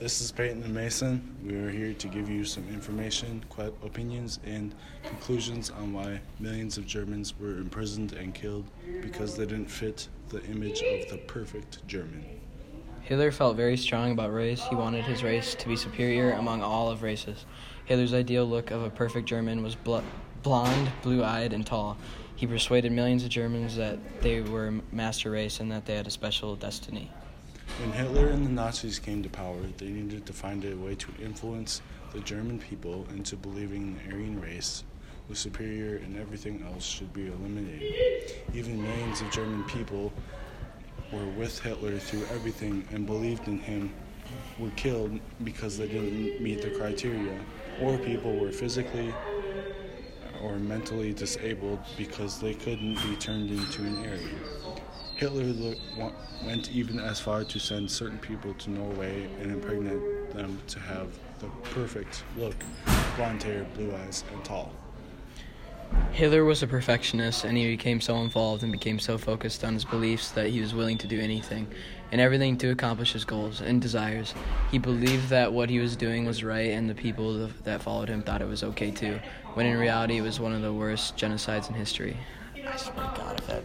This is Peyten and Mason. We are here to give you some information, opinions, and conclusions on why millions of Germans were imprisoned and killed because they didn't fit the image of the perfect German. Hitler felt very strong about race. He wanted his race to be superior among all of races. Hitler's ideal look of a perfect German was bl- blonde, blue eyed, and tall. He persuaded millions of Germans that they were master race and that they had a special destiny. When Hitler and the Nazis came to power, they needed to find a way to influence the German people into believing the Aryan race was superior and everything else should be eliminated. Even millions of German people were with Hitler through everything and believed in him were killed because they didn't meet the criteria, or people were physically or mentally disabled because they couldn't be turned into an Aryan. Hitler went even as far to send certain people to Norway and impregnate them to have the perfect look blonde hair, blue eyes, and tall. Hitler was a perfectionist and he became so involved and became so focused on his beliefs that he was willing to do anything and everything to accomplish his goals and desires. He believed that what he was doing was right and the people that followed him thought it was okay too, when in reality it was one of the worst genocides in history. I swear to God if that